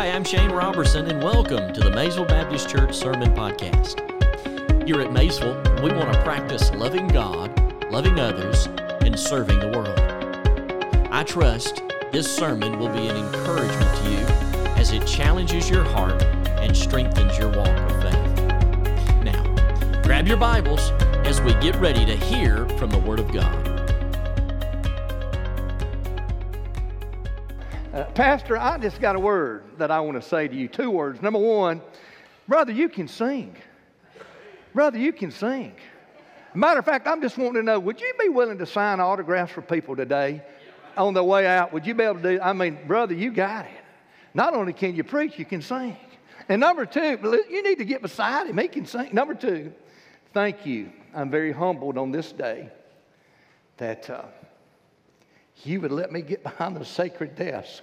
Hi, I'm Shane Robertson, and welcome to the Maysville Baptist Church Sermon Podcast. Here at Maysville, we want to practice loving God, loving others, and serving the world. I trust this sermon will be an encouragement to you as it challenges your heart and strengthens your walk of faith. Now, grab your Bibles as we get ready to hear from the Word of God. Pastor, I just got a word that I want to say to you. Two words. Number one, brother, you can sing. Brother, you can sing. Matter of fact, I'm just wanting to know would you be willing to sign autographs for people today on the way out? Would you be able to do? I mean, brother, you got it. Not only can you preach, you can sing. And number two, you need to get beside him. He can sing. Number two, thank you. I'm very humbled on this day that. Uh, you would let me get behind the sacred desk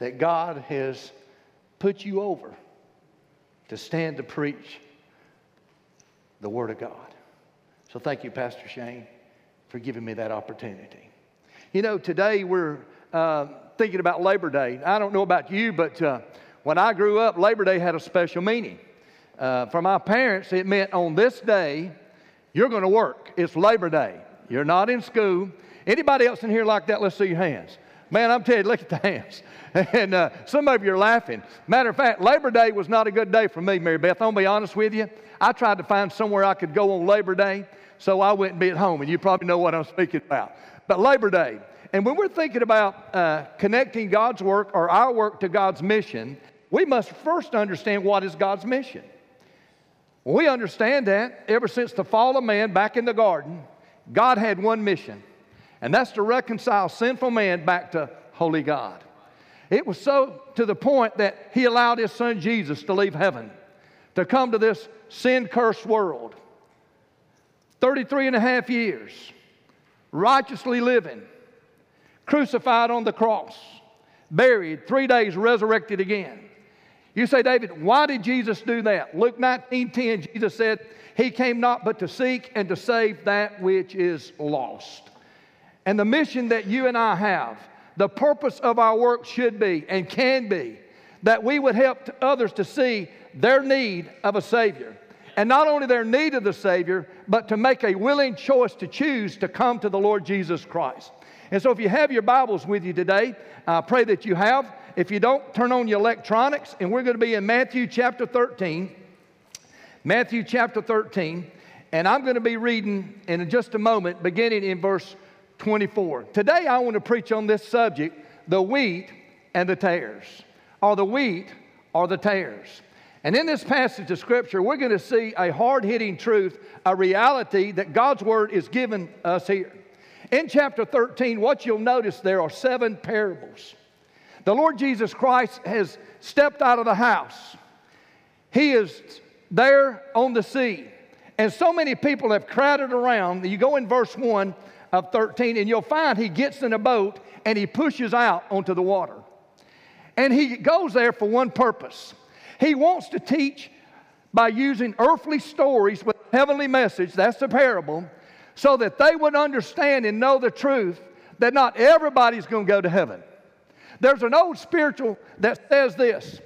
that God has put you over to stand to preach the Word of God. So thank you, Pastor Shane, for giving me that opportunity. You know, today we're uh, thinking about Labor Day. I don't know about you, but uh, when I grew up, Labor Day had a special meaning. Uh, for my parents, it meant on this day, you're going to work. It's Labor Day. You're not in school. Anybody else in here like that? Let's see your hands. Man, I'm telling you, look at the hands. And uh, some of you are laughing. Matter of fact, Labor Day was not a good day for me, Mary Beth. I'm going to be honest with you. I tried to find somewhere I could go on Labor Day, so I wouldn't be at home, and you probably know what I'm speaking about. But Labor Day, and when we're thinking about uh, connecting God's work or our work to God's mission, we must first understand what is God's mission. We understand that ever since the fall of man back in the garden, God had one mission, and that's to reconcile sinful man back to holy God. It was so to the point that he allowed his son Jesus to leave heaven, to come to this sin cursed world. 33 and a half years, righteously living, crucified on the cross, buried, three days resurrected again. You say, David, why did Jesus do that? Luke 19 10, Jesus said, he came not but to seek and to save that which is lost. And the mission that you and I have, the purpose of our work should be and can be that we would help others to see their need of a Savior. And not only their need of the Savior, but to make a willing choice to choose to come to the Lord Jesus Christ. And so, if you have your Bibles with you today, I pray that you have. If you don't, turn on your electronics, and we're going to be in Matthew chapter 13. Matthew chapter 13, and I'm going to be reading in just a moment, beginning in verse 24. Today, I want to preach on this subject the wheat and the tares, or the wheat or the tares. And in this passage of Scripture, we're going to see a hard hitting truth, a reality that God's Word is giving us here. In chapter 13, what you'll notice there are seven parables. The Lord Jesus Christ has stepped out of the house. He is there on the sea. And so many people have crowded around. You go in verse 1 of 13, and you'll find he gets in a boat and he pushes out onto the water. And he goes there for one purpose. He wants to teach by using earthly stories with heavenly message, that's the parable, so that they would understand and know the truth that not everybody's going to go to heaven. There's an old spiritual that says this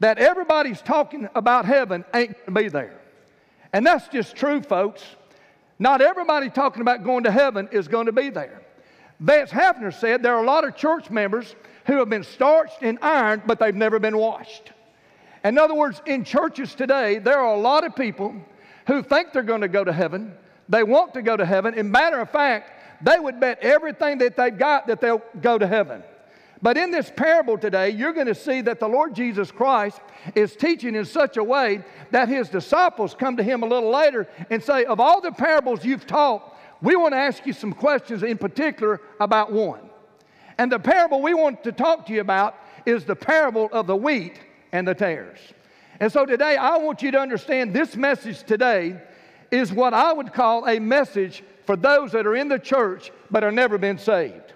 that everybody's talking about heaven ain't going to be there. And that's just true, folks. Not everybody talking about going to heaven is going to be there. Vance Havner said there are a lot of church members who have been starched and ironed, but they've never been washed. In other words, in churches today, there are a lot of people who think they're going to go to heaven. They want to go to heaven. And matter of fact, they would bet everything that they've got that they'll go to heaven. But in this parable today, you're going to see that the Lord Jesus Christ is teaching in such a way that his disciples come to him a little later and say, Of all the parables you've taught, we want to ask you some questions in particular about one. And the parable we want to talk to you about is the parable of the wheat and the tares. And so today, I want you to understand this message today is what I would call a message for those that are in the church but are never been saved.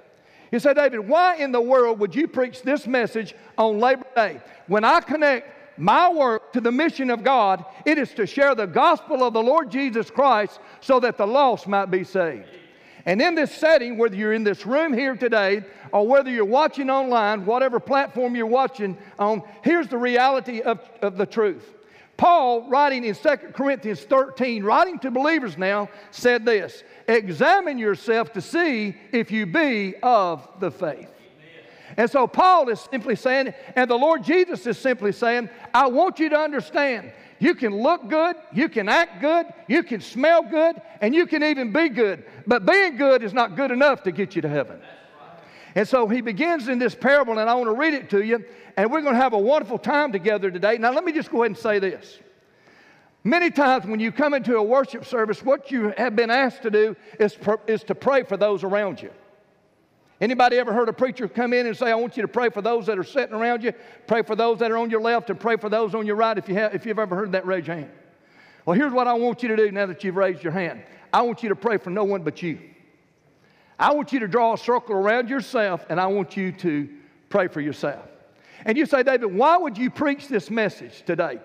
You say, David, why in the world would you preach this message on Labor Day? When I connect my work to the mission of God, it is to share the gospel of the Lord Jesus Christ so that the lost might be saved. And in this setting, whether you're in this room here today or whether you're watching online, whatever platform you're watching on, here's the reality of, of the truth. Paul, writing in 2 Corinthians 13, writing to believers now, said this Examine yourself to see if you be of the faith. And so Paul is simply saying, and the Lord Jesus is simply saying, I want you to understand you can look good, you can act good, you can smell good, and you can even be good. But being good is not good enough to get you to heaven. And so he begins in this parable, and I want to read it to you, and we're going to have a wonderful time together today. Now, let me just go ahead and say this. Many times when you come into a worship service, what you have been asked to do is, is to pray for those around you. Anybody ever heard a preacher come in and say, I want you to pray for those that are sitting around you, pray for those that are on your left, and pray for those on your right? If, you have, if you've ever heard that, raise your hand. Well, here's what I want you to do now that you've raised your hand I want you to pray for no one but you. I want you to draw a circle around yourself, and I want you to pray for yourself. And you say, David, why would you preach this message today?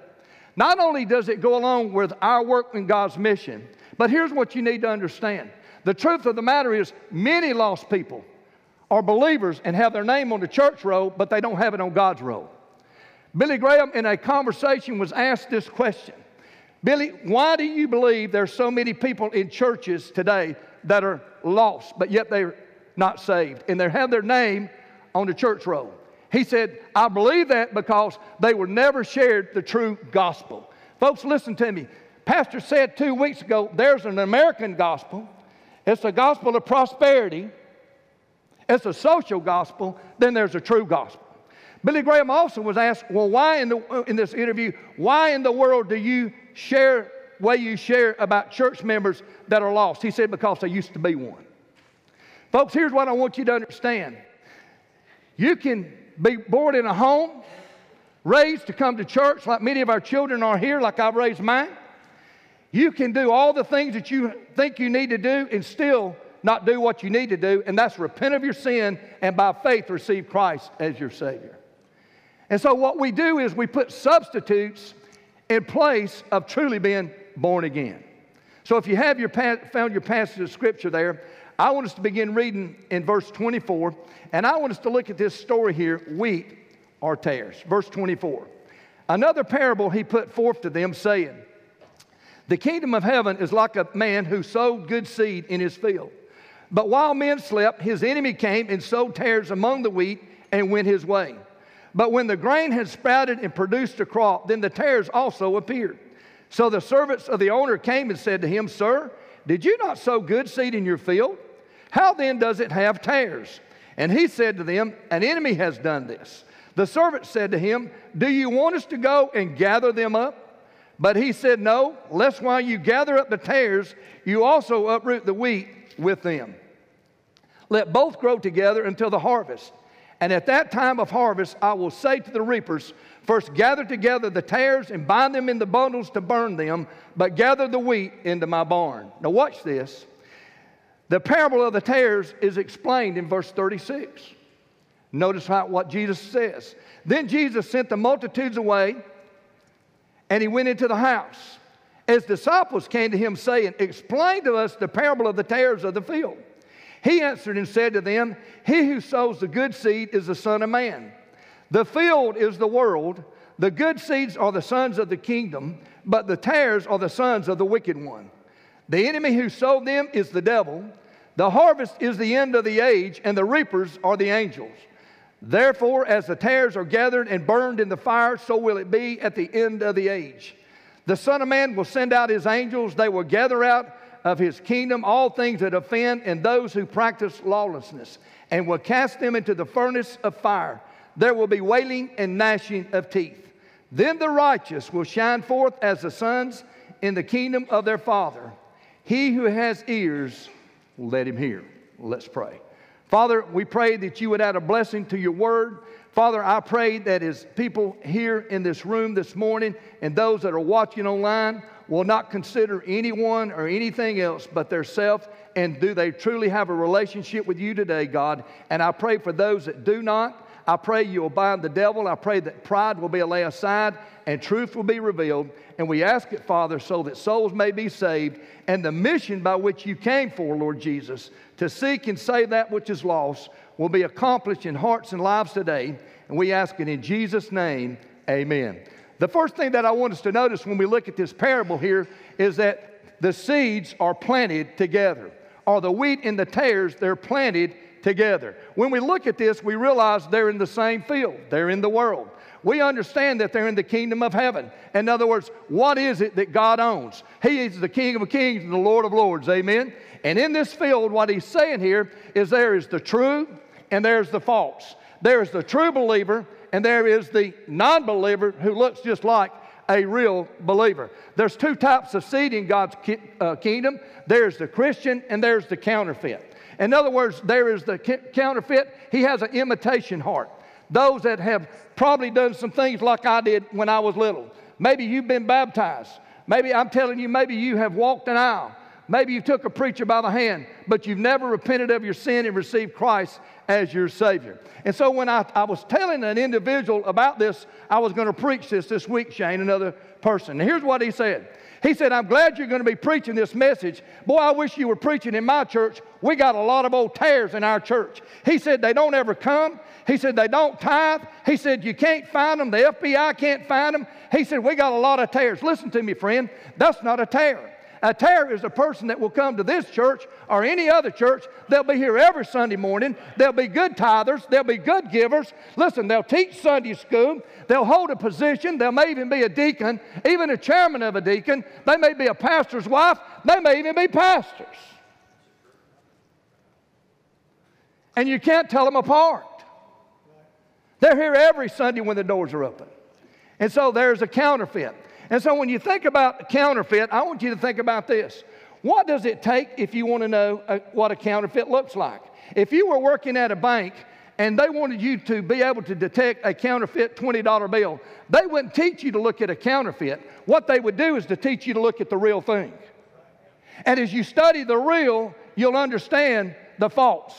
Not only does it go along with our work in God's mission, but here's what you need to understand. The truth of the matter is, many lost people are believers and have their name on the church roll, but they don't have it on God's roll. Billy Graham, in a conversation, was asked this question Billy, why do you believe there's so many people in churches today that are lost, but yet they're not saved, and they have their name on the church roll? He said, I believe that because they were never shared the true gospel. Folks, listen to me. Pastor said two weeks ago there's an American gospel, it's a gospel of prosperity it's a social gospel, then there's a true gospel. Billy Graham also was asked, well, why in, the, in this interview, why in the world do you share way you share about church members that are lost? He said, because they used to be one. Folks, here's what I want you to understand. You can be born in a home, raised to come to church like many of our children are here, like I've raised mine. You can do all the things that you think you need to do and still not do what you need to do, and that's repent of your sin and by faith receive Christ as your Savior. And so, what we do is we put substitutes in place of truly being born again. So, if you have your, found your passage of Scripture there, I want us to begin reading in verse 24, and I want us to look at this story here wheat or tares. Verse 24. Another parable he put forth to them, saying, The kingdom of heaven is like a man who sowed good seed in his field. But while men slept, his enemy came and sowed tares among the wheat and went his way. But when the grain had sprouted and produced a crop, then the tares also appeared. So the servants of the owner came and said to him, Sir, did you not sow good seed in your field? How then does it have tares? And he said to them, An enemy has done this. The servant said to him, Do you want us to go and gather them up? But he said, No, lest while you gather up the tares, you also uproot the wheat with them. Let both grow together until the harvest. And at that time of harvest, I will say to the reapers, First gather together the tares and bind them in the bundles to burn them, but gather the wheat into my barn. Now, watch this. The parable of the tares is explained in verse 36. Notice how, what Jesus says. Then Jesus sent the multitudes away, and he went into the house. His disciples came to him, saying, Explain to us the parable of the tares of the field. He answered and said to them, He who sows the good seed is the Son of Man. The field is the world. The good seeds are the sons of the kingdom, but the tares are the sons of the wicked one. The enemy who sowed them is the devil. The harvest is the end of the age, and the reapers are the angels. Therefore, as the tares are gathered and burned in the fire, so will it be at the end of the age. The Son of Man will send out his angels, they will gather out of his kingdom all things that offend and those who practice lawlessness, and will cast them into the furnace of fire. There will be wailing and gnashing of teeth. Then the righteous will shine forth as the sons in the kingdom of their Father. He who has ears, let him hear. Let's pray. Father, we pray that you would add a blessing to your word. Father, I pray that as people here in this room this morning and those that are watching online, will not consider anyone or anything else but their self and do they truly have a relationship with you today, God? And I pray for those that do not. I pray you'll bind the devil. I pray that pride will be laid aside and truth will be revealed. And we ask it, Father, so that souls may be saved and the mission by which you came for, Lord Jesus, to seek and save that which is lost, will be accomplished in hearts and lives today. And we ask it in Jesus' name, amen. The first thing that I want us to notice when we look at this parable here is that the seeds are planted together, or the wheat and the tares, they're planted together. When we look at this, we realize they're in the same field, they're in the world. We understand that they're in the kingdom of heaven. In other words, what is it that God owns? He is the King of kings and the Lord of lords. Amen. And in this field, what he's saying here is there is the true and there's the false. There is the true believer and there is the non believer who looks just like a real believer. There's two types of seed in God's ki- uh, kingdom there's the Christian and there's the counterfeit. In other words, there is the counterfeit, he has an imitation heart. Those that have probably done some things like I did when I was little. Maybe you've been baptized. Maybe I'm telling you, maybe you have walked an aisle. Maybe you took a preacher by the hand, but you've never repented of your sin and received Christ as your Savior. And so when I, I was telling an individual about this, I was going to preach this this week, Shane, another person. And here's what he said he said, I'm glad you're going to be preaching this message. Boy, I wish you were preaching in my church. We got a lot of old tares in our church. He said, they don't ever come. He said, they don't tithe. He said, you can't find them. The FBI can't find them. He said, we got a lot of tares. Listen to me, friend. That's not a tare. A tare is a person that will come to this church or any other church. They'll be here every Sunday morning. They'll be good tithers. They'll be good givers. Listen, they'll teach Sunday school. They'll hold a position. They may even be a deacon, even a chairman of a deacon. They may be a pastor's wife. They may even be pastors. And you can't tell them apart. They're here every Sunday when the doors are open. And so there's a counterfeit. And so when you think about counterfeit, I want you to think about this. What does it take if you want to know uh, what a counterfeit looks like? If you were working at a bank and they wanted you to be able to detect a counterfeit $20 bill, they wouldn't teach you to look at a counterfeit. What they would do is to teach you to look at the real thing. And as you study the real, you'll understand the false.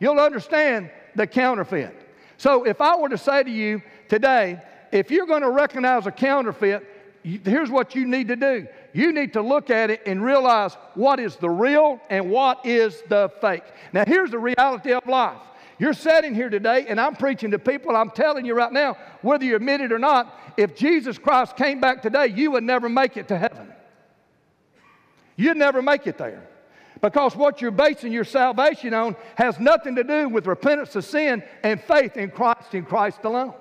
You'll understand the counterfeit. So if I were to say to you today, if you're going to recognize a counterfeit, here's what you need to do you need to look at it and realize what is the real and what is the fake. Now, here's the reality of life. You're sitting here today, and I'm preaching to people. I'm telling you right now, whether you admit it or not, if Jesus Christ came back today, you would never make it to heaven. You'd never make it there. Because what you're basing your salvation on has nothing to do with repentance of sin and faith in Christ and Christ alone.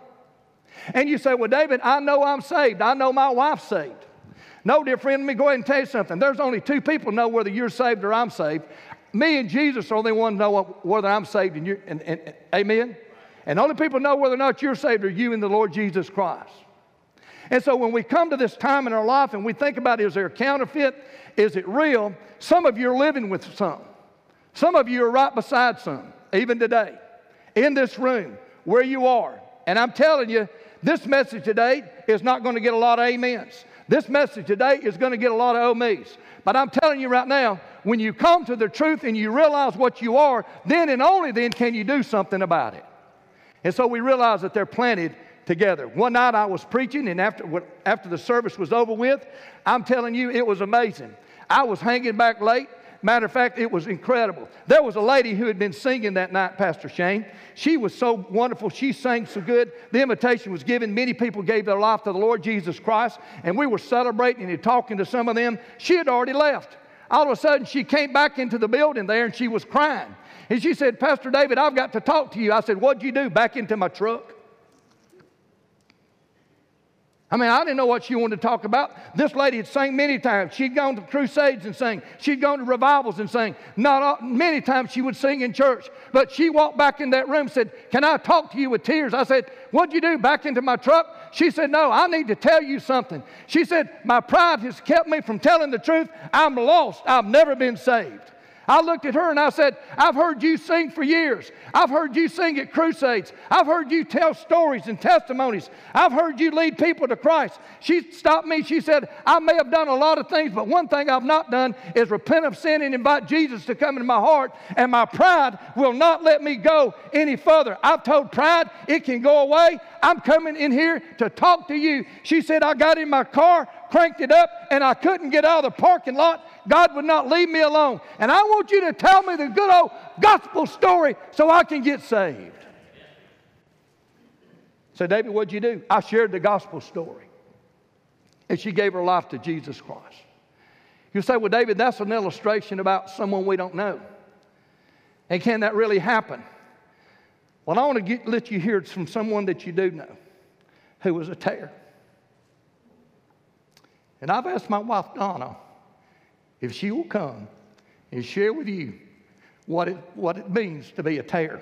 And you say, Well, David, I know I'm saved. I know my wife's saved. No, dear friend, let me go ahead and tell you something. There's only two people know whether you're saved or I'm saved. Me and Jesus are the only ones know whether I'm saved and you and, and, and amen. And only people know whether or not you're saved are you and the Lord Jesus Christ. And so when we come to this time in our life and we think about is there a counterfeit? Is it real? Some of you are living with some. Some of you are right beside some, even today, in this room where you are. And I'm telling you, this message today is not going to get a lot of amens. This message today is going to get a lot of me's. But I'm telling you right now, when you come to the truth and you realize what you are, then and only then can you do something about it. And so we realize that they're planted together. One night I was preaching, and after, after the service was over with, I'm telling you, it was amazing. I was hanging back late. Matter of fact, it was incredible. There was a lady who had been singing that night, Pastor Shane. She was so wonderful. She sang so good. The invitation was given. Many people gave their life to the Lord Jesus Christ, and we were celebrating and talking to some of them. She had already left. All of a sudden, she came back into the building there and she was crying. And she said, Pastor David, I've got to talk to you. I said, What'd you do? Back into my truck? I mean, I didn't know what she wanted to talk about. This lady had sang many times. She'd gone to crusades and sang. She'd gone to revivals and sang. Not all, many times she would sing in church. But she walked back in that room said, Can I talk to you with tears? I said, What'd you do? Back into my truck? She said, No, I need to tell you something. She said, My pride has kept me from telling the truth. I'm lost. I've never been saved. I looked at her and I said, I've heard you sing for years. I've heard you sing at crusades. I've heard you tell stories and testimonies. I've heard you lead people to Christ. She stopped me. She said, I may have done a lot of things, but one thing I've not done is repent of sin and invite Jesus to come into my heart. And my pride will not let me go any further. I've told pride it can go away. I'm coming in here to talk to you. She said, I got in my car, cranked it up, and I couldn't get out of the parking lot God would not leave me alone. And I want you to tell me the good old gospel story so I can get saved. So, David, what'd you do? I shared the gospel story. And she gave her life to Jesus Christ. You say, well, David, that's an illustration about someone we don't know. And can that really happen? Well, I want to get, let you hear from someone that you do know who was a tare. And I've asked my wife, Donna, if she will come and share with you what it, what it means to be a tare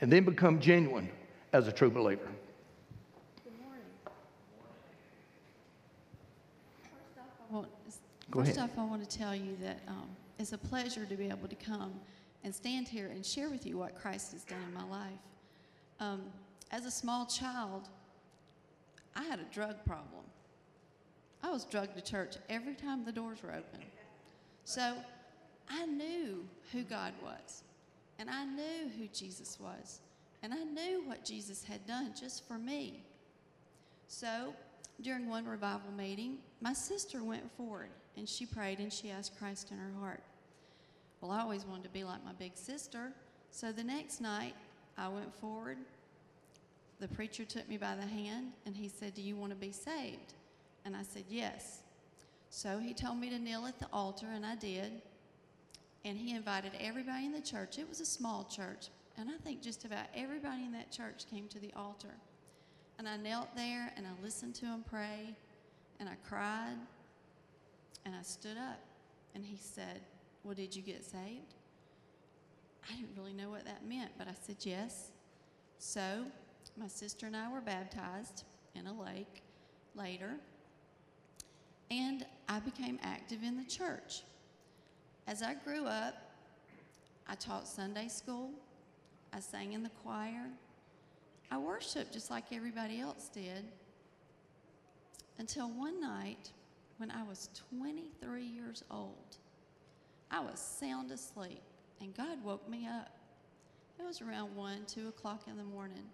and then become genuine as a true believer. Good morning. First off, I want, Go first ahead. off, I want to tell you that um, it's a pleasure to be able to come and stand here and share with you what Christ has done in my life. Um, as a small child, I had a drug problem. I was drugged to church every time the doors were open. So I knew who God was, and I knew who Jesus was, and I knew what Jesus had done just for me. So during one revival meeting, my sister went forward and she prayed and she asked Christ in her heart. Well, I always wanted to be like my big sister. So the next night, I went forward. The preacher took me by the hand and he said, Do you want to be saved? And I said, Yes. So he told me to kneel at the altar, and I did. And he invited everybody in the church. It was a small church, and I think just about everybody in that church came to the altar. And I knelt there and I listened to him pray, and I cried, and I stood up. And he said, Well, did you get saved? I didn't really know what that meant, but I said yes. So my sister and I were baptized in a lake later, and I became active in the church. As I grew up, I taught Sunday school, I sang in the choir, I worshiped just like everybody else did. Until one night, when I was 23 years old, I was sound asleep, and God woke me up. It was around 1, 2 o'clock in the morning.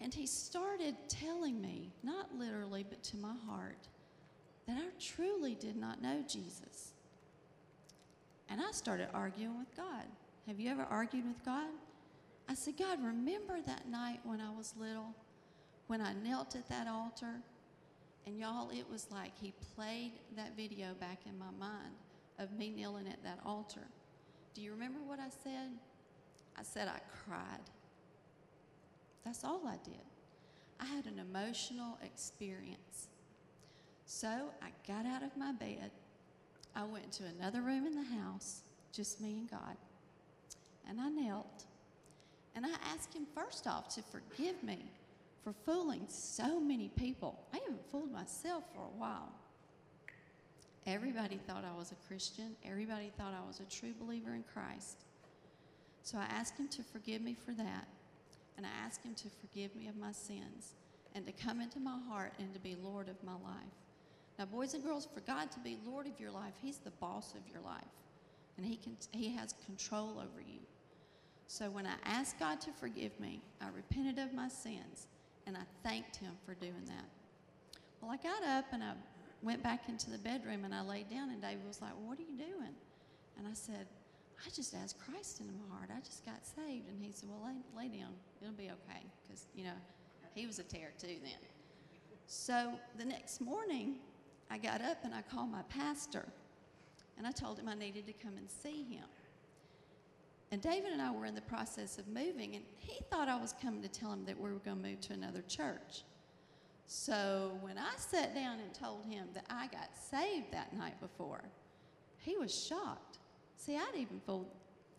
And He started telling me, not literally, but to my heart, that I truly did not know Jesus. And I started arguing with God. Have you ever argued with God? I said, God, remember that night when I was little, when I knelt at that altar? And y'all, it was like He played that video back in my mind of me kneeling at that altar. Do you remember what I said? I said I cried. That's all I did. I had an emotional experience. So I got out of my bed. I went to another room in the house, just me and God. And I knelt. And I asked Him first off to forgive me for fooling so many people. I even fooled myself for a while. Everybody thought I was a Christian, everybody thought I was a true believer in Christ. So I asked Him to forgive me for that. And I asked Him to forgive me of my sins and to come into my heart and to be Lord of my life. Now, boys and girls, for God to be Lord of your life, He's the boss of your life. And He, can, he has control over you. So when I asked God to forgive me, I repented of my sins and I thanked Him for doing that. Well, I got up and I went back into the bedroom and I laid down, and David was like, well, What are you doing? And I said, I just asked Christ into my heart. I just got saved. And he said, Well, lay, lay down. It'll be okay. Because, you know, he was a terror too then. So the next morning, I got up and I called my pastor. And I told him I needed to come and see him. And David and I were in the process of moving, and he thought I was coming to tell him that we were going to move to another church. So when I sat down and told him that I got saved that night before, he was shocked. See, I'd even fooled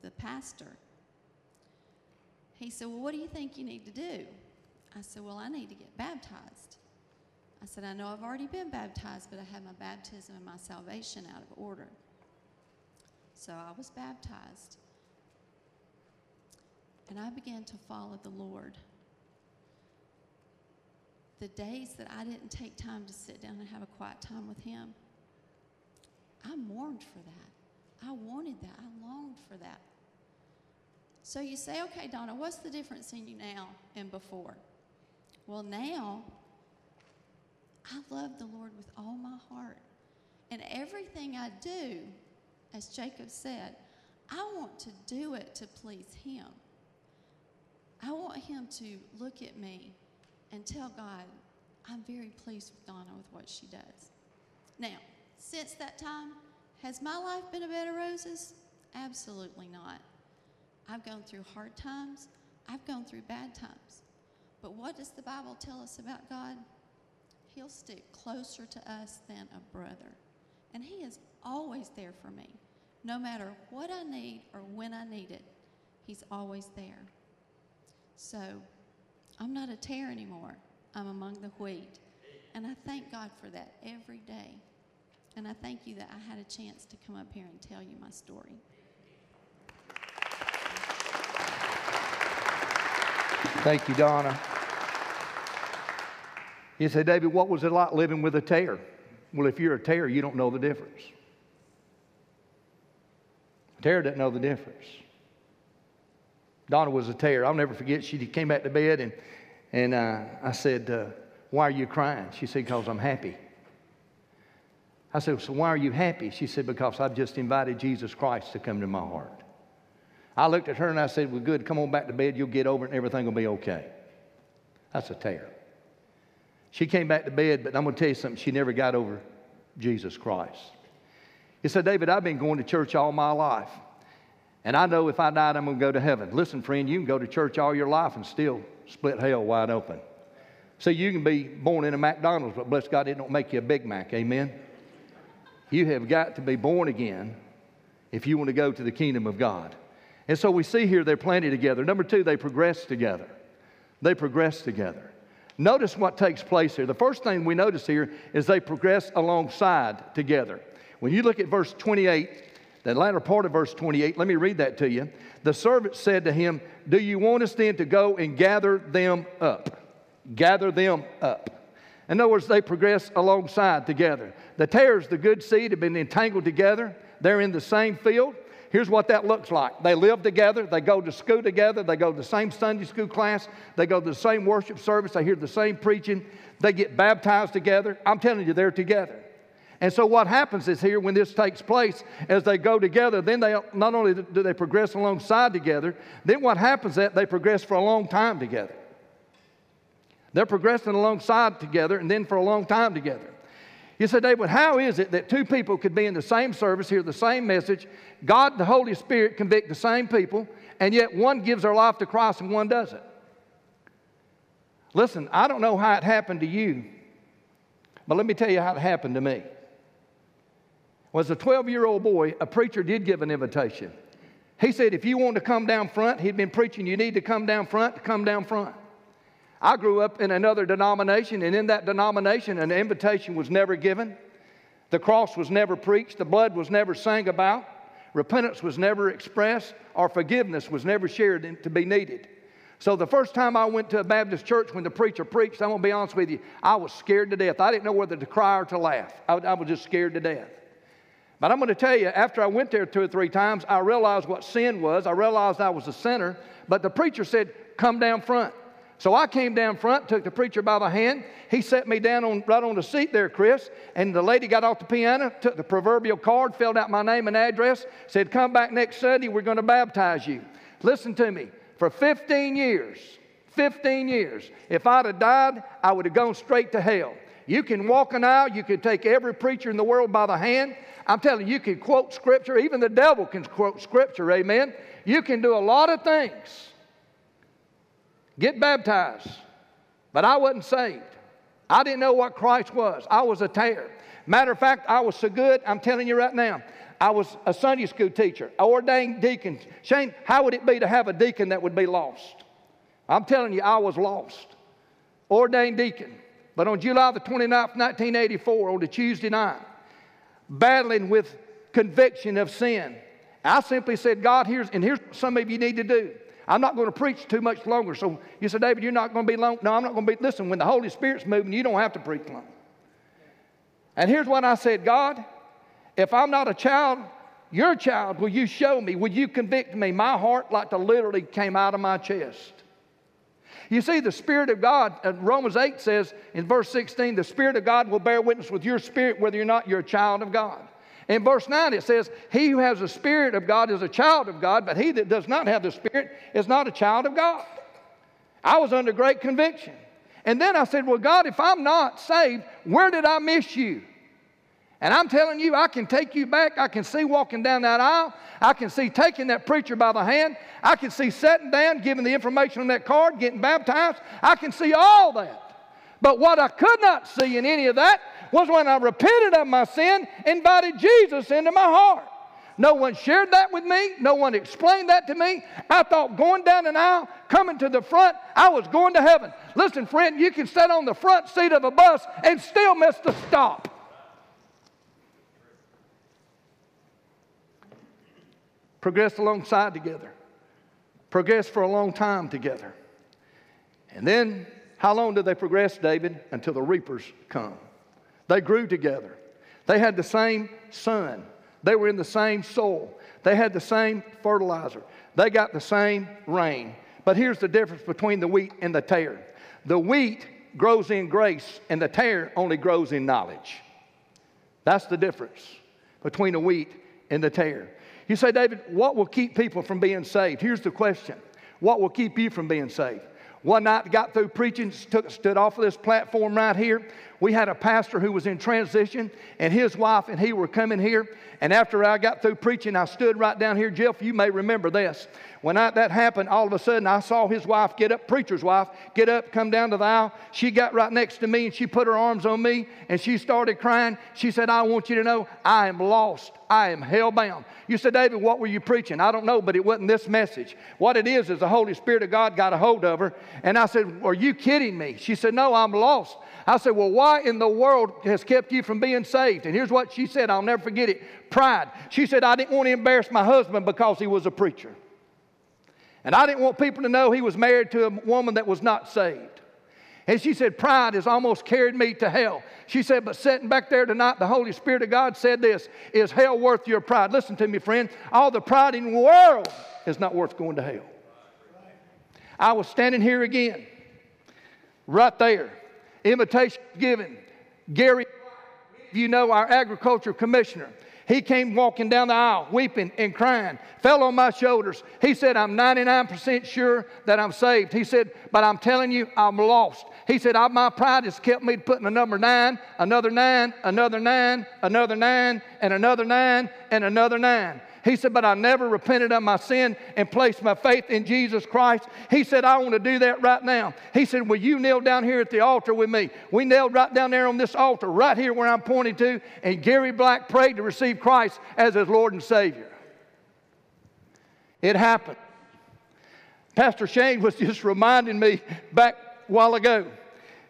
the pastor. He said, Well, what do you think you need to do? I said, Well, I need to get baptized. I said, I know I've already been baptized, but I had my baptism and my salvation out of order. So I was baptized. And I began to follow the Lord. The days that I didn't take time to sit down and have a quiet time with Him, I mourned for that. I wanted that. I longed for that. So you say, okay, Donna, what's the difference in you now and before? Well, now I love the Lord with all my heart. And everything I do, as Jacob said, I want to do it to please Him. I want Him to look at me and tell God, I'm very pleased with Donna with what she does. Now, since that time, has my life been a bed of roses? Absolutely not. I've gone through hard times, I've gone through bad times. But what does the Bible tell us about God? He'll stick closer to us than a brother. And He is always there for me. No matter what I need or when I need it, He's always there. So I'm not a tare anymore. I'm among the wheat. And I thank God for that every day. And I thank you that I had a chance to come up here and tell you my story. Thank you, Donna. You say, David, what was it like living with a tare? Well, if you're a tare, you don't know the difference. A tare doesn't know the difference. Donna was a tare. I'll never forget. She came back to bed and, and uh, I said, uh, Why are you crying? She said, Because I'm happy. I said, So why are you happy? She said, Because I've just invited Jesus Christ to come to my heart. I looked at her and I said, Well, good, come on back to bed. You'll get over it and everything will be okay. That's a tare. She came back to bed, but I'm going to tell you something. She never got over Jesus Christ. He said, David, I've been going to church all my life. And I know if I died, I'm going to go to heaven. Listen, friend, you can go to church all your life and still split hell wide open. See, you can be born in a McDonald's, but bless God, it don't make you a Big Mac. Amen? You have got to be born again if you want to go to the kingdom of God. And so we see here they're planted together. Number two, they progress together. They progress together. Notice what takes place here. The first thing we notice here is they progress alongside together. When you look at verse 28, the latter part of verse 28, let me read that to you. The servant said to him, Do you want us then to go and gather them up? Gather them up. In other words, they progress alongside together. The tares, the good seed, have been entangled together. They're in the same field. Here's what that looks like. They live together, they go to school together, they go to the same Sunday school class, they go to the same worship service, they hear the same preaching, they get baptized together. I'm telling you, they're together. And so what happens is here when this takes place, as they go together, then they not only do they progress alongside together, then what happens is that they progress for a long time together. They're progressing alongside together and then for a long time together. You say, David, how is it that two people could be in the same service, hear the same message, God, the Holy Spirit convict the same people, and yet one gives their life to Christ and one doesn't? Listen, I don't know how it happened to you, but let me tell you how it happened to me. Was a 12 year old boy, a preacher did give an invitation. He said, if you want to come down front, he'd been preaching, you need to come down front to come down front. I grew up in another denomination, and in that denomination, an invitation was never given. The cross was never preached, the blood was never sang about, repentance was never expressed, or forgiveness was never shared to be needed. So the first time I went to a Baptist church when the preacher preached, I'm going to be honest with you, I was scared to death. I didn't know whether to cry or to laugh. I, I was just scared to death. But I'm going to tell you, after I went there two or three times, I realized what sin was. I realized I was a sinner. But the preacher said, Come down front. So I came down front, took the preacher by the hand. He set me down on, right on the seat there, Chris. And the lady got off the piano, took the proverbial card, filled out my name and address, said, Come back next Sunday, we're going to baptize you. Listen to me. For 15 years, 15 years, if I'd have died, I would have gone straight to hell. You can walk an aisle, you can take every preacher in the world by the hand. I'm telling you, you can quote scripture. Even the devil can quote scripture, amen. You can do a lot of things get baptized. But I wasn't saved. I didn't know what Christ was. I was a tare. Matter of fact, I was so good, I'm telling you right now, I was a Sunday school teacher, ordained deacon. Shane, how would it be to have a deacon that would be lost? I'm telling you, I was lost. Ordained deacon. But on July the 29th, 1984, on a Tuesday night, battling with conviction of sin, I simply said, God, here's, and here's what some of you need to do. I'm not going to preach too much longer. So you said, David, you're not going to be long. No, I'm not going to be. Listen, when the Holy Spirit's moving, you don't have to preach long. And here's what I said God, if I'm not a child, your child, will you show me? Will you convict me? My heart, like to literally, came out of my chest. You see, the Spirit of God, uh, Romans 8 says in verse 16, the Spirit of God will bear witness with your spirit whether or not you're a child of God. In verse 9, it says, He who has the Spirit of God is a child of God, but he that does not have the Spirit is not a child of God. I was under great conviction. And then I said, Well, God, if I'm not saved, where did I miss you? And I'm telling you, I can take you back. I can see walking down that aisle. I can see taking that preacher by the hand. I can see sitting down, giving the information on that card, getting baptized. I can see all that. But what I could not see in any of that was when I repented of my sin, invited Jesus into my heart. No one shared that with me. No one explained that to me. I thought going down an aisle, coming to the front, I was going to heaven. Listen, friend, you can sit on the front seat of a bus and still miss the stop. Progressed alongside together, progressed for a long time together. And then, how long did they progress, David? Until the reapers come. They grew together. They had the same sun. They were in the same soil. They had the same fertilizer. They got the same rain. But here's the difference between the wheat and the tare the wheat grows in grace, and the tare only grows in knowledge. That's the difference between the wheat and the tare. You say, David, what will keep people from being saved? Here's the question What will keep you from being saved? One night, got through preaching, stood off of this platform right here. We had a pastor who was in transition, and his wife and he were coming here. And after I got through preaching, I stood right down here. Jeff, you may remember this. When I, that happened, all of a sudden I saw his wife get up, preacher's wife, get up, come down to the aisle. She got right next to me and she put her arms on me and she started crying. She said, I want you to know I am lost. I am hellbound. You said, David, what were you preaching? I don't know, but it wasn't this message. What it is is the Holy Spirit of God got a hold of her. And I said, Are you kidding me? She said, No, I'm lost. I said, Well, why in the world has kept you from being saved? And here's what she said. I'll never forget it pride. She said, I didn't want to embarrass my husband because he was a preacher. And I didn't want people to know he was married to a woman that was not saved. And she said, Pride has almost carried me to hell. She said, But sitting back there tonight, the Holy Spirit of God said this Is hell worth your pride? Listen to me, friend. All the pride in the world is not worth going to hell. I was standing here again, right there. Invitation given. Gary, you know, our agriculture commissioner. He came walking down the aisle, weeping and crying, fell on my shoulders. He said, I'm 99% sure that I'm saved. He said, but I'm telling you, I'm lost. He said, My pride has kept me putting a number nine, another nine, another nine, another nine, and another nine, and another nine. He said, But I never repented of my sin and placed my faith in Jesus Christ. He said, I want to do that right now. He said, Will you kneel down here at the altar with me? We knelt right down there on this altar, right here where I'm pointing to, and Gary Black prayed to receive Christ as his Lord and Savior. It happened. Pastor Shane was just reminding me back a while ago.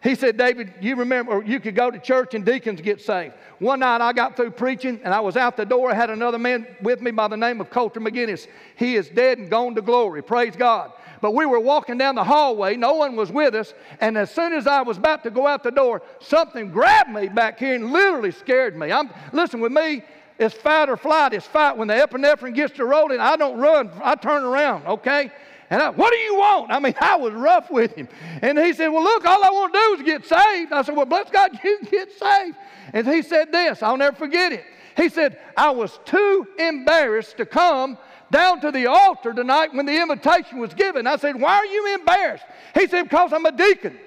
He said, David, you remember, you could go to church and deacons get saved. One night I got through preaching and I was out the door. I had another man with me by the name of Colter McGinnis. He is dead and gone to glory. Praise God. But we were walking down the hallway. No one was with us. And as soon as I was about to go out the door, something grabbed me back here and literally scared me. I'm, listen, with me, it's fight or flight. It's fight. When the epinephrine gets to rolling, I don't run. I turn around, okay? And I, what do you want? I mean, I was rough with him. And he said, Well, look, all I want to do is get saved. I said, Well, bless God, you get saved. And he said this, I'll never forget it. He said, I was too embarrassed to come down to the altar tonight when the invitation was given. I said, Why are you embarrassed? He said, Because I'm a deacon.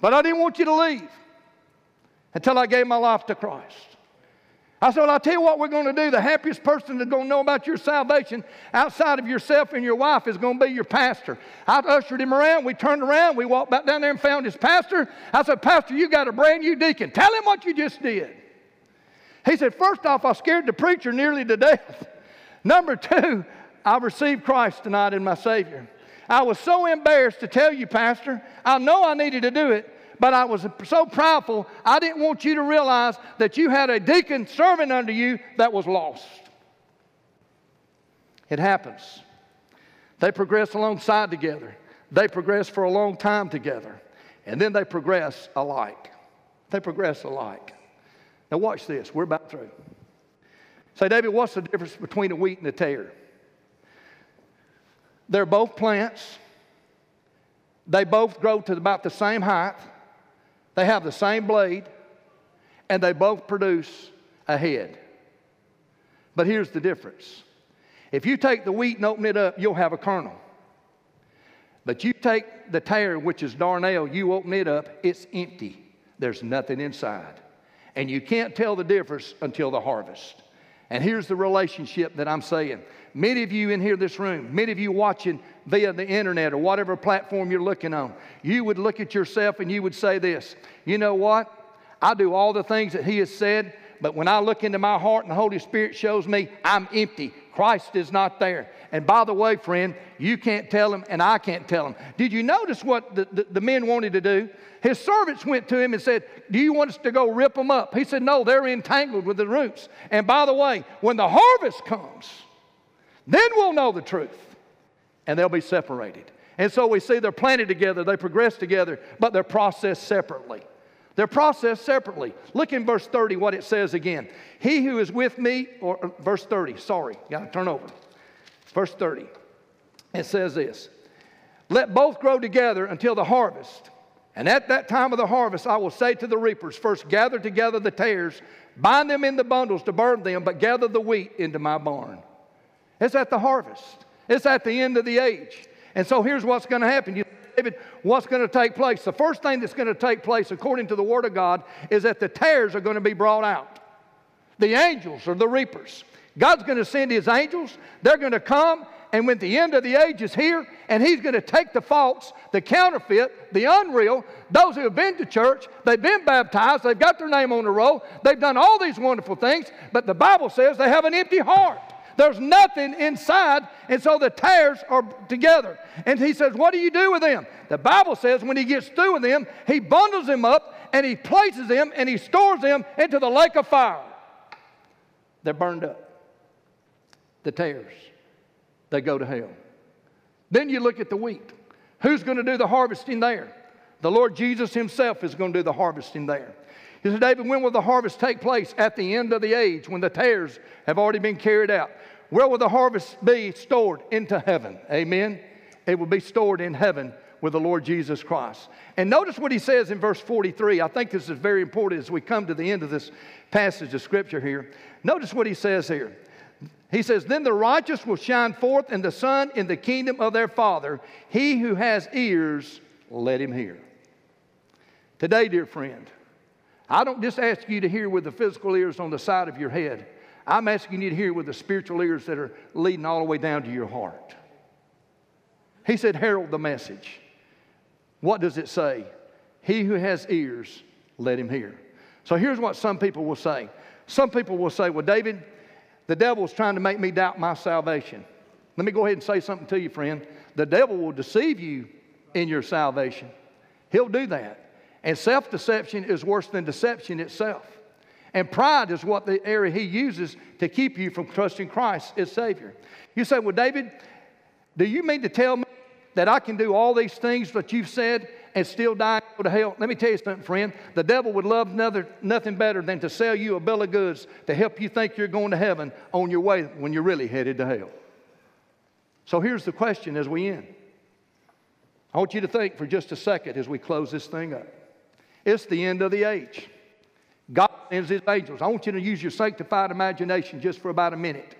But I didn't want you to leave until I gave my life to Christ. I said, Well, I'll tell you what we're going to do. The happiest person that's going to know about your salvation outside of yourself and your wife is going to be your pastor. I ushered him around. We turned around. We walked back down there and found his pastor. I said, Pastor, you got a brand new deacon. Tell him what you just did. He said, First off, I scared the preacher nearly to death. Number two, I received Christ tonight in my Savior. I was so embarrassed to tell you, Pastor. I know I needed to do it, but I was so proudful, I didn't want you to realize that you had a deacon serving under you that was lost. It happens. They progress alongside together, they progress for a long time together, and then they progress alike. They progress alike. Now, watch this. We're about through. Say, David, what's the difference between a wheat and a tare? They're both plants. They both grow to about the same height. They have the same blade. And they both produce a head. But here's the difference if you take the wheat and open it up, you'll have a kernel. But you take the tare, which is darnel, you open it up, it's empty. There's nothing inside. And you can't tell the difference until the harvest. And here's the relationship that I'm saying. Many of you in here, this room, many of you watching via the internet or whatever platform you're looking on, you would look at yourself and you would say this You know what? I do all the things that He has said, but when I look into my heart and the Holy Spirit shows me I'm empty, Christ is not there. And by the way, friend, you can't tell him and I can't tell him. Did you notice what the, the, the, men wanted to do? His servants went to him and said, Do you want us to go rip them up? He said, No, they're entangled with the roots. And by the way, when the harvest comes, then we'll know the truth and they'll be separated. And so we see they're planted together, they progress together, but they're processed separately. They're processed separately. Look in verse 30 what it says again. He who is with me, or uh, verse 30, sorry, got to turn over. Verse 30. It says this Let both grow together until the harvest. And at that time of the harvest, I will say to the reapers, First gather together the tares, bind them in the bundles to burn them, but gather the wheat into my barn. It's at the harvest, it's at the end of the age. And so here's what's going to happen. You David, what's going to take place? The first thing that's going to take place, according to the Word of God, is that the tares are going to be brought out. The angels are the reapers. God's going to send His angels. They're going to come, and when the end of the age is here, and He's going to take the false, the counterfeit, the unreal, those who have been to church, they've been baptized, they've got their name on the roll, they've done all these wonderful things, but the Bible says they have an empty heart. There's nothing inside, and so the tares are together. And he says, What do you do with them? The Bible says when he gets through with them, he bundles them up and he places them and he stores them into the lake of fire. They're burned up. The tares, they go to hell. Then you look at the wheat. Who's going to do the harvesting there? The Lord Jesus Himself is going to do the harvesting there. He said, David, when will the harvest take place? At the end of the age, when the tares have already been carried out. Where will the harvest be stored? Into heaven. Amen. It will be stored in heaven with the Lord Jesus Christ. And notice what he says in verse 43. I think this is very important as we come to the end of this passage of Scripture here. Notice what he says here. He says, Then the righteous will shine forth in the sun in the kingdom of their Father. He who has ears, let him hear. Today, dear friend, I don't just ask you to hear with the physical ears on the side of your head. I'm asking you to hear with the spiritual ears that are leading all the way down to your heart. He said, Herald the message. What does it say? He who has ears, let him hear. So here's what some people will say. Some people will say, Well, David, the devil's trying to make me doubt my salvation. Let me go ahead and say something to you, friend. The devil will deceive you in your salvation. He'll do that. And self deception is worse than deception itself. And pride is what the area he uses to keep you from trusting Christ as Savior. You say, Well, David, do you mean to tell me that I can do all these things that you've said and still die and go to hell? Let me tell you something, friend. The devil would love another, nothing better than to sell you a bill of goods to help you think you're going to heaven on your way when you're really headed to hell. So here's the question as we end. I want you to think for just a second as we close this thing up. It's the end of the age. God sends his angels. I want you to use your sanctified imagination just for about a minute.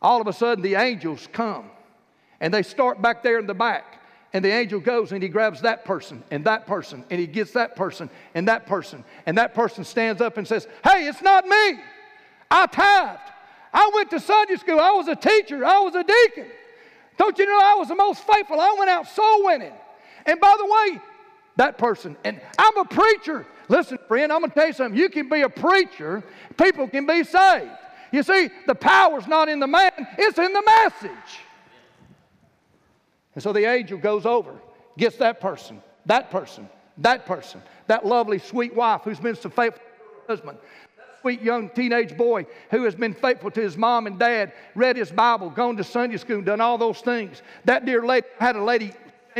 All of a sudden, the angels come and they start back there in the back. And the angel goes and he grabs that person and that person and he gets that person and that person. And that person stands up and says, Hey, it's not me. I tithed. I went to Sunday school. I was a teacher. I was a deacon. Don't you know I was the most faithful? I went out soul winning. And by the way, that person. And I'm a preacher. Listen, friend, I'm going to tell you something. You can be a preacher, people can be saved. You see, the power's not in the man, it's in the message. And so the angel goes over, gets that person, that person, That person, that lovely, sweet wife who's been so faithful to her husband, that sweet young teenage boy who has been faithful to his mom and dad, read his Bible, gone to Sunday school, done all those things. That dear lady had a lady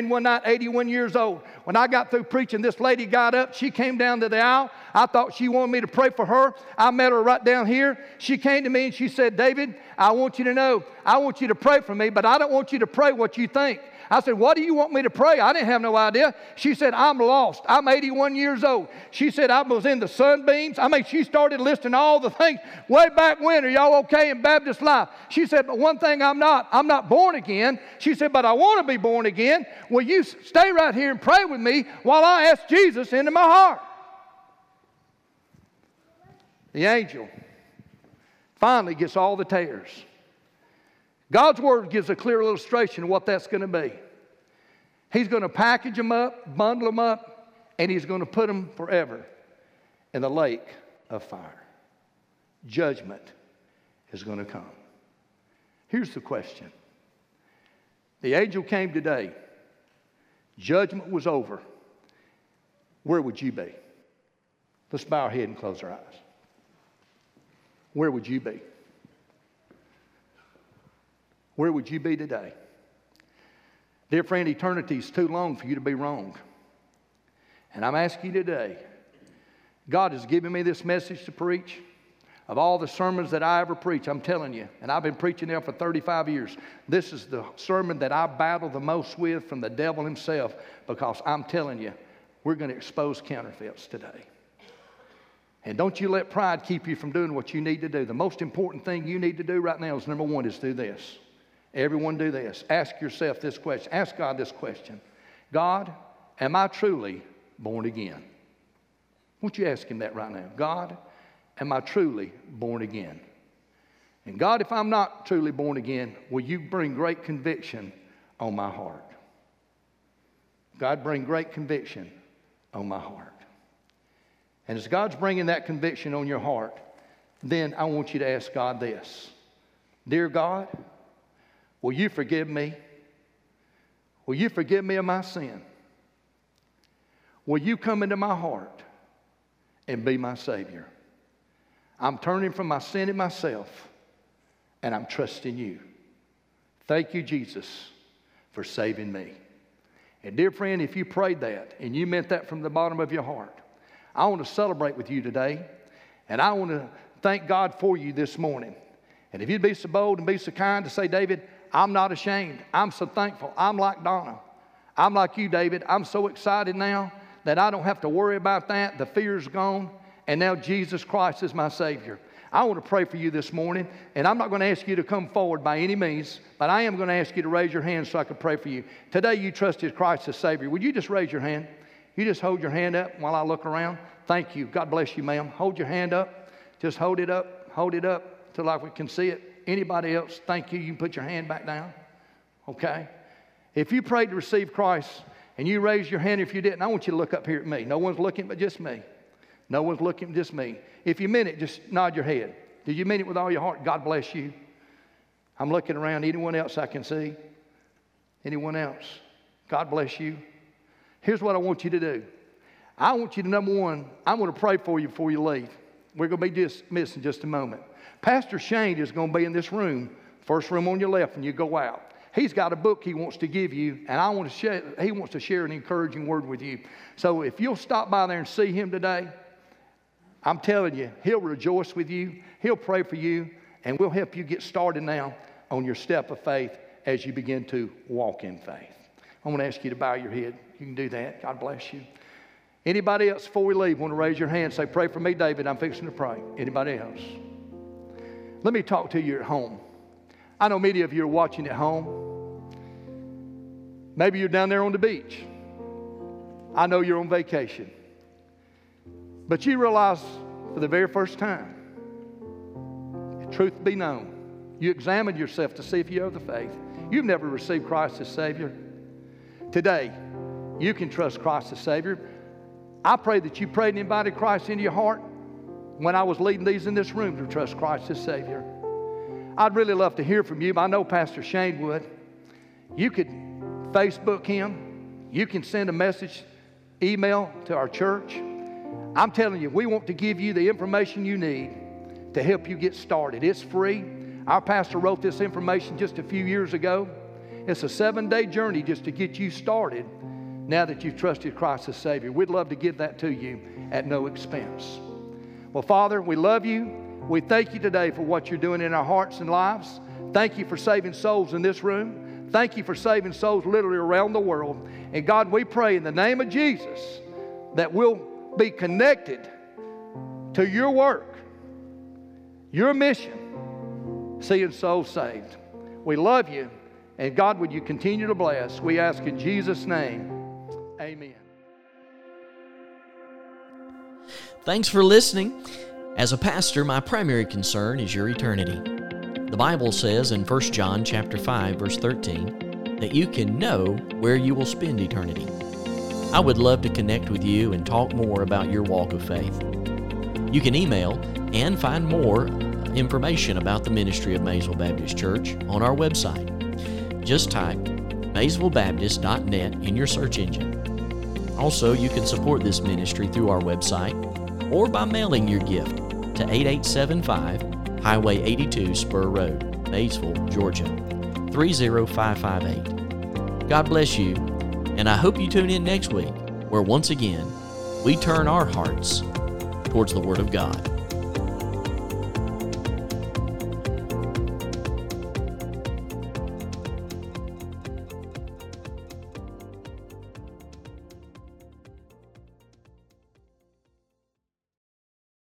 one night, 81 years old. When I got through preaching, this lady got up. She came down to the aisle. I thought she wanted me to pray for her. I met her right down here. She came to me and she said, David, I want you to know, I want you to pray for me, but I don't want you to pray what you think. I said, What do you want me to pray? I didn't have no idea. She said, I'm lost. I'm 81 years old. She said, I was in the sunbeams. I mean, she started listing all the things way back when. Are y'all okay in Baptist life? She said, But one thing I'm not, I'm not born again. She said, But I want to be born again. Will you stay right here and pray with me while I ask Jesus into my heart? The angel finally gets all the tares. God's Word gives a clear illustration of what that's going to be. He's going to package them up, bundle them up, and He's going to put them forever in the lake of fire. Judgment is going to come. Here's the question The angel came today, judgment was over. Where would you be? Let's bow our head and close our eyes. Where would you be? Where would you be today? Dear friend, eternity is too long for you to be wrong. And I'm asking you today, God has given me this message to preach. Of all the sermons that I ever preach, I'm telling you, and I've been preaching now for 35 years, this is the sermon that I battle the most with from the devil himself because I'm telling you, we're going to expose counterfeits today. And don't you let pride keep you from doing what you need to do. The most important thing you need to do right now is number one, is do this. Everyone do this. Ask yourself this question. Ask God this question God, am I truly born again? Won't you ask Him that right now? God, am I truly born again? And God, if I'm not truly born again, will you bring great conviction on my heart? God, bring great conviction on my heart. And as God's bringing that conviction on your heart, then I want you to ask God this Dear God, Will you forgive me? Will you forgive me of my sin? Will you come into my heart and be my Savior? I'm turning from my sin and myself, and I'm trusting you. Thank you, Jesus, for saving me. And, dear friend, if you prayed that and you meant that from the bottom of your heart, I want to celebrate with you today, and I want to thank God for you this morning. And if you'd be so bold and be so kind to say, David, I'm not ashamed. I'm so thankful. I'm like Donna. I'm like you, David. I'm so excited now that I don't have to worry about that. The fear's gone, and now Jesus Christ is my Savior. I want to pray for you this morning, and I'm not going to ask you to come forward by any means, but I am going to ask you to raise your hand so I can pray for you. Today, you trusted Christ as Savior. Would you just raise your hand? You just hold your hand up while I look around. Thank you. God bless you, ma'am. Hold your hand up. Just hold it up. Hold it up till like we can see it. Anybody else? Thank you. You can put your hand back down. Okay? If you prayed to receive Christ and you raised your hand, if you didn't, I want you to look up here at me. No one's looking but just me. No one's looking just me. If you meant it, just nod your head. Did you mean it with all your heart? God bless you. I'm looking around. Anyone else I can see? Anyone else? God bless you. Here's what I want you to do. I want you to, number one, I'm going to pray for you before you leave. We're going to be dismissed in just a moment. Pastor Shane is going to be in this room, first room on your left, and you go out. He's got a book he wants to give you, and I want to share, he wants to share an encouraging word with you. So if you'll stop by there and see him today, I'm telling you, he'll rejoice with you, he'll pray for you, and we'll help you get started now on your step of faith as you begin to walk in faith. I want to ask you to bow your head. You can do that. God bless you. Anybody else before we leave want to raise your hand say, Pray for me, David. I'm fixing to pray. Anybody else? Let me talk to you at home. I know many of you are watching at home. Maybe you're down there on the beach. I know you're on vacation. But you realize for the very first time, truth be known, you examined yourself to see if you have the faith. You've never received Christ as Savior. Today, you can trust Christ as Savior. I pray that you prayed and invited Christ into your heart when I was leading these in this room to trust Christ as Savior. I'd really love to hear from you. I know Pastor Shane would. You could Facebook him. You can send a message email to our church. I'm telling you, we want to give you the information you need to help you get started. It's free. Our pastor wrote this information just a few years ago. It's a seven day journey just to get you started now that you've trusted Christ as Savior. We'd love to give that to you at no expense. Well, Father, we love you. We thank you today for what you're doing in our hearts and lives. Thank you for saving souls in this room. Thank you for saving souls literally around the world. And God, we pray in the name of Jesus that we'll be connected to your work, your mission, seeing souls saved. We love you. And God, would you continue to bless? We ask in Jesus' name. Amen. Thanks for listening. As a pastor, my primary concern is your eternity. The Bible says in 1 John chapter 5 verse 13 that you can know where you will spend eternity. I would love to connect with you and talk more about your walk of faith. You can email and find more information about the ministry of Maysville Baptist Church on our website. Just type maysvillebaptist.net in your search engine. Also, you can support this ministry through our website or by mailing your gift to 8875 Highway 82 Spur Road, Maysville, Georgia 30558. God bless you, and I hope you tune in next week where once again we turn our hearts towards the Word of God.